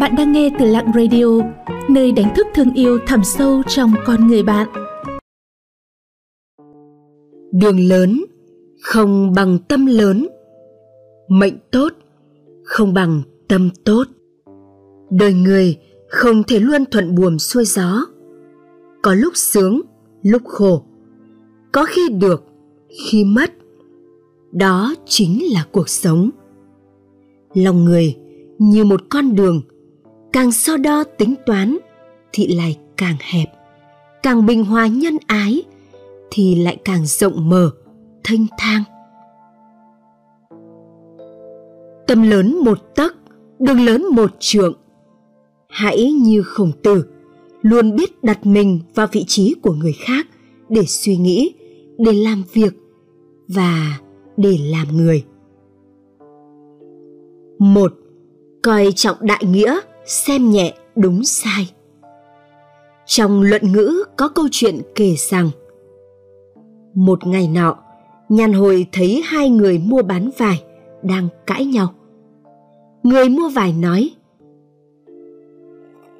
Bạn đang nghe từ Lặng Radio, nơi đánh thức thương yêu thẳm sâu trong con người bạn. Đường lớn không bằng tâm lớn. Mệnh tốt không bằng tâm tốt. Đời người không thể luôn thuận buồm xuôi gió. Có lúc sướng, lúc khổ. Có khi được, khi mất. Đó chính là cuộc sống. Lòng người như một con đường càng so đo tính toán, thì lại càng hẹp. Càng bình hòa nhân ái, thì lại càng rộng mở, thanh thang. Tâm lớn một tấc, đường lớn một trượng. Hãy như khổng tử, luôn biết đặt mình vào vị trí của người khác để suy nghĩ, để làm việc và để làm người. Một, coi trọng đại nghĩa xem nhẹ đúng sai. Trong luận ngữ có câu chuyện kể rằng một ngày nọ nhàn hồi thấy hai người mua bán vải đang cãi nhau. Người mua vải nói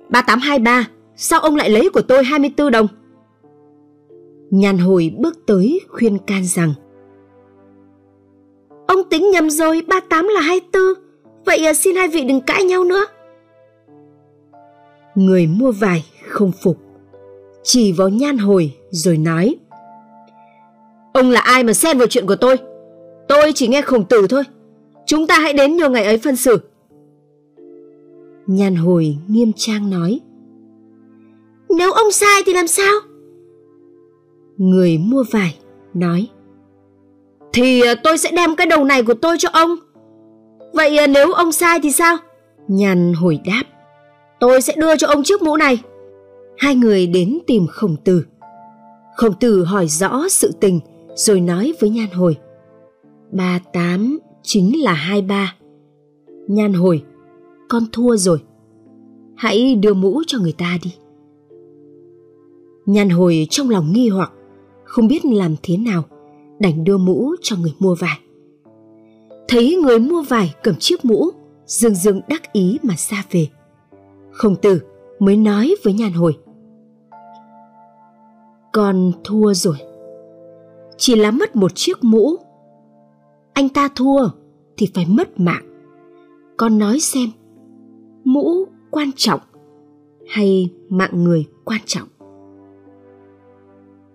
ba tám hai ba sao ông lại lấy của tôi hai mươi 24 đồng? Nhàn hồi bước tới khuyên can rằng ông tính nhầm rồi ba tám là hai 24 vậy à, xin hai vị đừng cãi nhau nữa người mua vải không phục. Chỉ vào nhan hồi rồi nói, ông là ai mà xen vào chuyện của tôi? Tôi chỉ nghe khổng tử thôi. Chúng ta hãy đến nhiều ngày ấy phân xử. Nhan hồi nghiêm trang nói, nếu ông sai thì làm sao? Người mua vải nói, thì à, tôi sẽ đem cái đầu này của tôi cho ông. Vậy à, nếu ông sai thì sao? Nhan hồi đáp tôi sẽ đưa cho ông chiếc mũ này. Hai người đến tìm khổng tử. Khổng tử hỏi rõ sự tình, rồi nói với nhan hồi. Ba tám chính là hai ba. Nhan hồi, con thua rồi. Hãy đưa mũ cho người ta đi. Nhan hồi trong lòng nghi hoặc, không biết làm thế nào, đành đưa mũ cho người mua vải. Thấy người mua vải cầm chiếc mũ, dương dương đắc ý mà xa về khổng tử mới nói với nhàn hồi. Con thua rồi. Chỉ là mất một chiếc mũ. Anh ta thua thì phải mất mạng. Con nói xem mũ quan trọng hay mạng người quan trọng?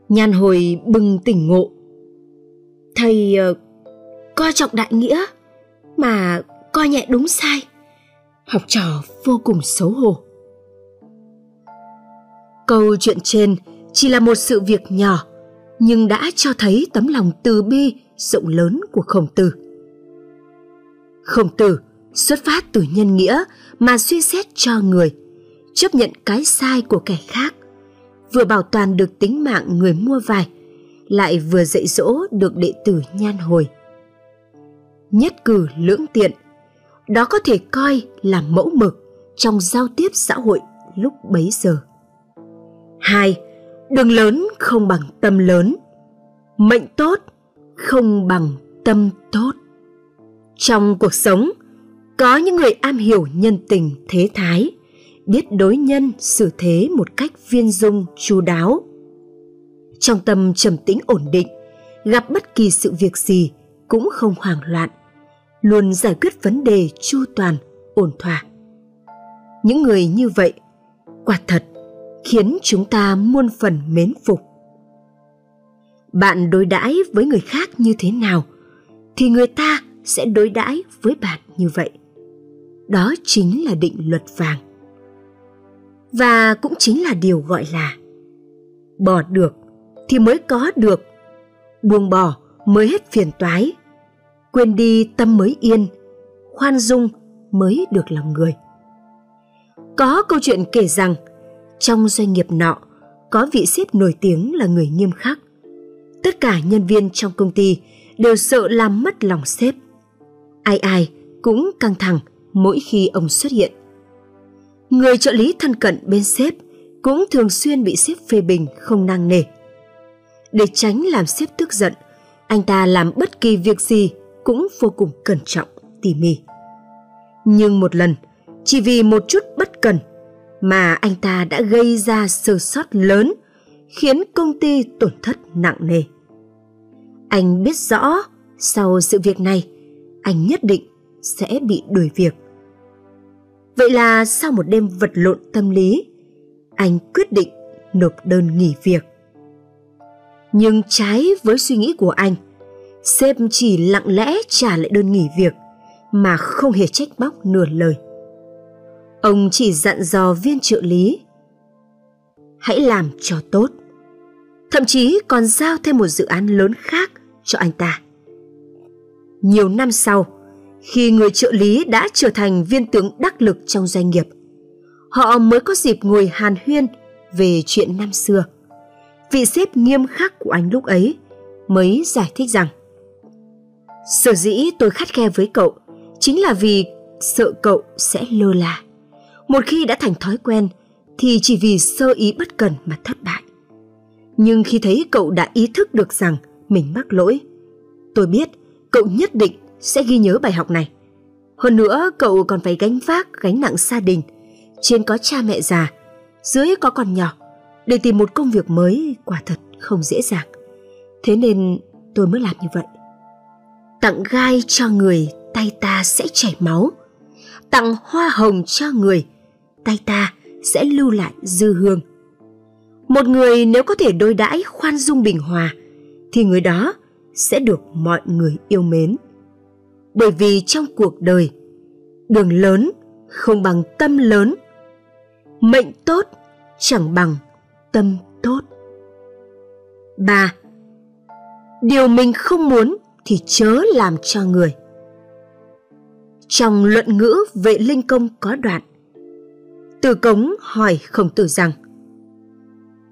Nhàn hồi bừng tỉnh ngộ. Thầy uh, coi trọng đại nghĩa mà coi nhẹ đúng sai học trò vô cùng xấu hổ. Câu chuyện trên chỉ là một sự việc nhỏ, nhưng đã cho thấy tấm lòng từ bi, rộng lớn của khổng tử. Khổng tử xuất phát từ nhân nghĩa mà suy xét cho người, chấp nhận cái sai của kẻ khác, vừa bảo toàn được tính mạng người mua vải, lại vừa dạy dỗ được đệ tử nhan hồi. Nhất cử lưỡng tiện đó có thể coi là mẫu mực trong giao tiếp xã hội lúc bấy giờ. Hai, đường lớn không bằng tâm lớn. Mệnh tốt không bằng tâm tốt. Trong cuộc sống, có những người am hiểu nhân tình thế thái, biết đối nhân xử thế một cách viên dung, chu đáo. Trong tâm trầm tĩnh ổn định, gặp bất kỳ sự việc gì cũng không hoảng loạn luôn giải quyết vấn đề chu toàn, ổn thỏa. Những người như vậy, quả thật khiến chúng ta muôn phần mến phục. Bạn đối đãi với người khác như thế nào, thì người ta sẽ đối đãi với bạn như vậy. Đó chính là định luật vàng. Và cũng chính là điều gọi là bỏ được thì mới có được, buông bỏ mới hết phiền toái quên đi tâm mới yên, khoan dung mới được lòng người. Có câu chuyện kể rằng, trong doanh nghiệp nọ, có vị sếp nổi tiếng là người nghiêm khắc. Tất cả nhân viên trong công ty đều sợ làm mất lòng sếp. Ai ai cũng căng thẳng mỗi khi ông xuất hiện. Người trợ lý thân cận bên sếp cũng thường xuyên bị sếp phê bình không năng nề. Để tránh làm sếp tức giận, anh ta làm bất kỳ việc gì cũng vô cùng cẩn trọng, tỉ mỉ. Nhưng một lần, chỉ vì một chút bất cẩn mà anh ta đã gây ra sơ sót lớn khiến công ty tổn thất nặng nề. Anh biết rõ sau sự việc này, anh nhất định sẽ bị đuổi việc. Vậy là sau một đêm vật lộn tâm lý, anh quyết định nộp đơn nghỉ việc. Nhưng trái với suy nghĩ của anh, sếp chỉ lặng lẽ trả lại đơn nghỉ việc mà không hề trách móc nửa lời. Ông chỉ dặn dò viên trợ lý hãy làm cho tốt. Thậm chí còn giao thêm một dự án lớn khác cho anh ta. Nhiều năm sau, khi người trợ lý đã trở thành viên tướng đắc lực trong doanh nghiệp, họ mới có dịp ngồi hàn huyên về chuyện năm xưa. Vị sếp nghiêm khắc của anh lúc ấy mới giải thích rằng Sở dĩ tôi khắt khe với cậu chính là vì sợ cậu sẽ lơ là. Một khi đã thành thói quen thì chỉ vì sơ ý bất cần mà thất bại. Nhưng khi thấy cậu đã ý thức được rằng mình mắc lỗi, tôi biết cậu nhất định sẽ ghi nhớ bài học này. Hơn nữa, cậu còn phải gánh vác gánh nặng gia đình. Trên có cha mẹ già, dưới có con nhỏ. Để tìm một công việc mới quả thật không dễ dàng. Thế nên tôi mới làm như vậy. Tặng gai cho người, tay ta sẽ chảy máu. Tặng hoa hồng cho người, tay ta sẽ lưu lại dư hương. Một người nếu có thể đối đãi khoan dung bình hòa, thì người đó sẽ được mọi người yêu mến. Bởi vì trong cuộc đời, đường lớn không bằng tâm lớn. Mệnh tốt chẳng bằng tâm tốt. ba Điều mình không muốn thì chớ làm cho người. Trong luận ngữ vệ linh công có đoạn Từ cống hỏi khổng tử rằng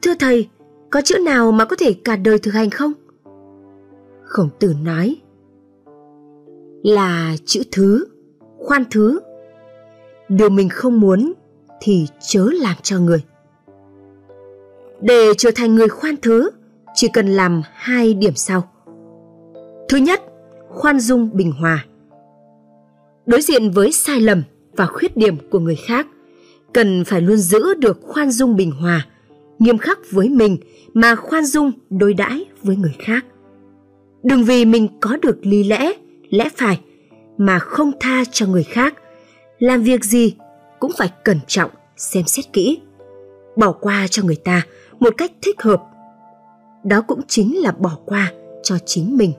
Thưa thầy, có chữ nào mà có thể cả đời thực hành không? Khổng tử nói Là chữ thứ, khoan thứ Điều mình không muốn thì chớ làm cho người Để trở thành người khoan thứ Chỉ cần làm hai điểm sau Thứ nhất, khoan dung bình hòa Đối diện với sai lầm và khuyết điểm của người khác Cần phải luôn giữ được khoan dung bình hòa Nghiêm khắc với mình mà khoan dung đối đãi với người khác Đừng vì mình có được lý lẽ, lẽ phải mà không tha cho người khác. Làm việc gì cũng phải cẩn trọng, xem xét kỹ. Bỏ qua cho người ta một cách thích hợp. Đó cũng chính là bỏ qua cho chính mình.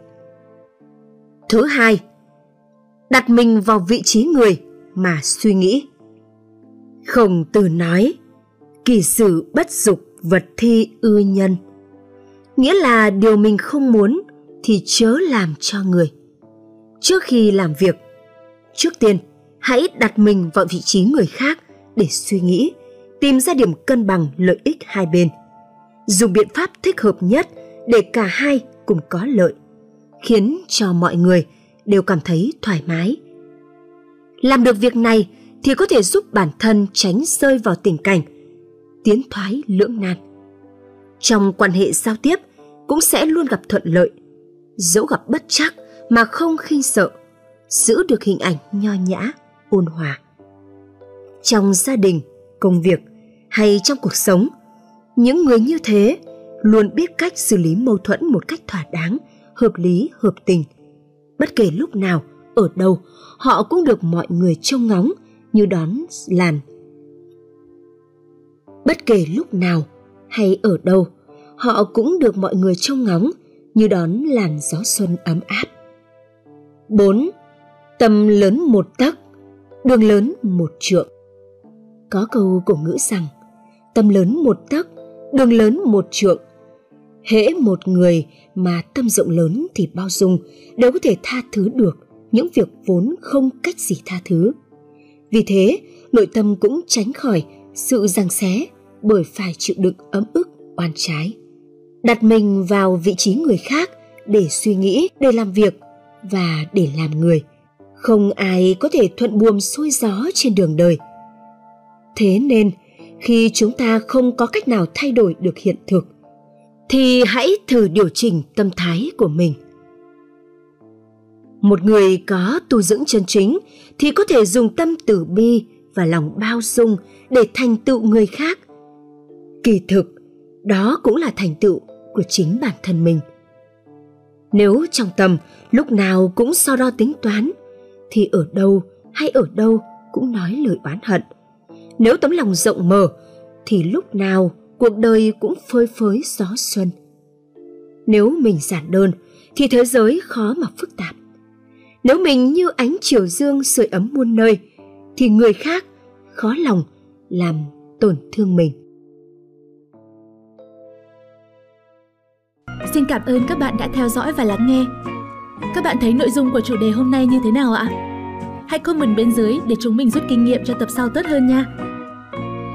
Thứ hai, đặt mình vào vị trí người mà suy nghĩ. Khổng tử nói, kỳ sử bất dục vật thi ư nhân. Nghĩa là điều mình không muốn thì chớ làm cho người. Trước khi làm việc, trước tiên hãy đặt mình vào vị trí người khác để suy nghĩ, tìm ra điểm cân bằng lợi ích hai bên. Dùng biện pháp thích hợp nhất để cả hai cùng có lợi, khiến cho mọi người đều cảm thấy thoải mái. Làm được việc này thì có thể giúp bản thân tránh rơi vào tình cảnh tiến thoái lưỡng nan. Trong quan hệ giao tiếp cũng sẽ luôn gặp thuận lợi dẫu gặp bất chắc mà không khinh sợ, giữ được hình ảnh nho nhã, ôn hòa. Trong gia đình, công việc hay trong cuộc sống, những người như thế luôn biết cách xử lý mâu thuẫn một cách thỏa đáng, hợp lý, hợp tình. Bất kể lúc nào, ở đâu, họ cũng được mọi người trông ngóng như đón làn. Bất kể lúc nào hay ở đâu, họ cũng được mọi người trông ngóng như đón làn gió xuân ấm áp. 4. Tâm lớn một tấc, đường lớn một trượng. Có câu cổ ngữ rằng, tâm lớn một tấc, đường lớn một trượng. Hễ một người mà tâm rộng lớn thì bao dung đều có thể tha thứ được những việc vốn không cách gì tha thứ. Vì thế, nội tâm cũng tránh khỏi sự giằng xé bởi phải chịu đựng ấm ức oan trái. Đặt mình vào vị trí người khác để suy nghĩ để làm việc và để làm người. Không ai có thể thuận buồm xuôi gió trên đường đời. Thế nên khi chúng ta không có cách nào thay đổi được hiện thực thì hãy thử điều chỉnh tâm thái của mình. Một người có tu dưỡng chân chính thì có thể dùng tâm từ bi và lòng bao dung để thành tựu người khác. Kỳ thực, đó cũng là thành tựu của chính bản thân mình. Nếu trong tâm lúc nào cũng so đo tính toán, thì ở đâu hay ở đâu cũng nói lời oán hận. Nếu tấm lòng rộng mở, thì lúc nào cuộc đời cũng phơi phới gió xuân nếu mình giản đơn, thì thế giới khó mà phức tạp nếu mình như ánh chiều dương sưởi ấm muôn nơi, thì người khác khó lòng làm tổn thương mình Xin cảm ơn các bạn đã theo dõi và lắng nghe. Các bạn thấy nội dung của chủ đề hôm nay như thế nào ạ? Hãy comment bên dưới để chúng mình rút kinh nghiệm cho tập sau tốt hơn nha.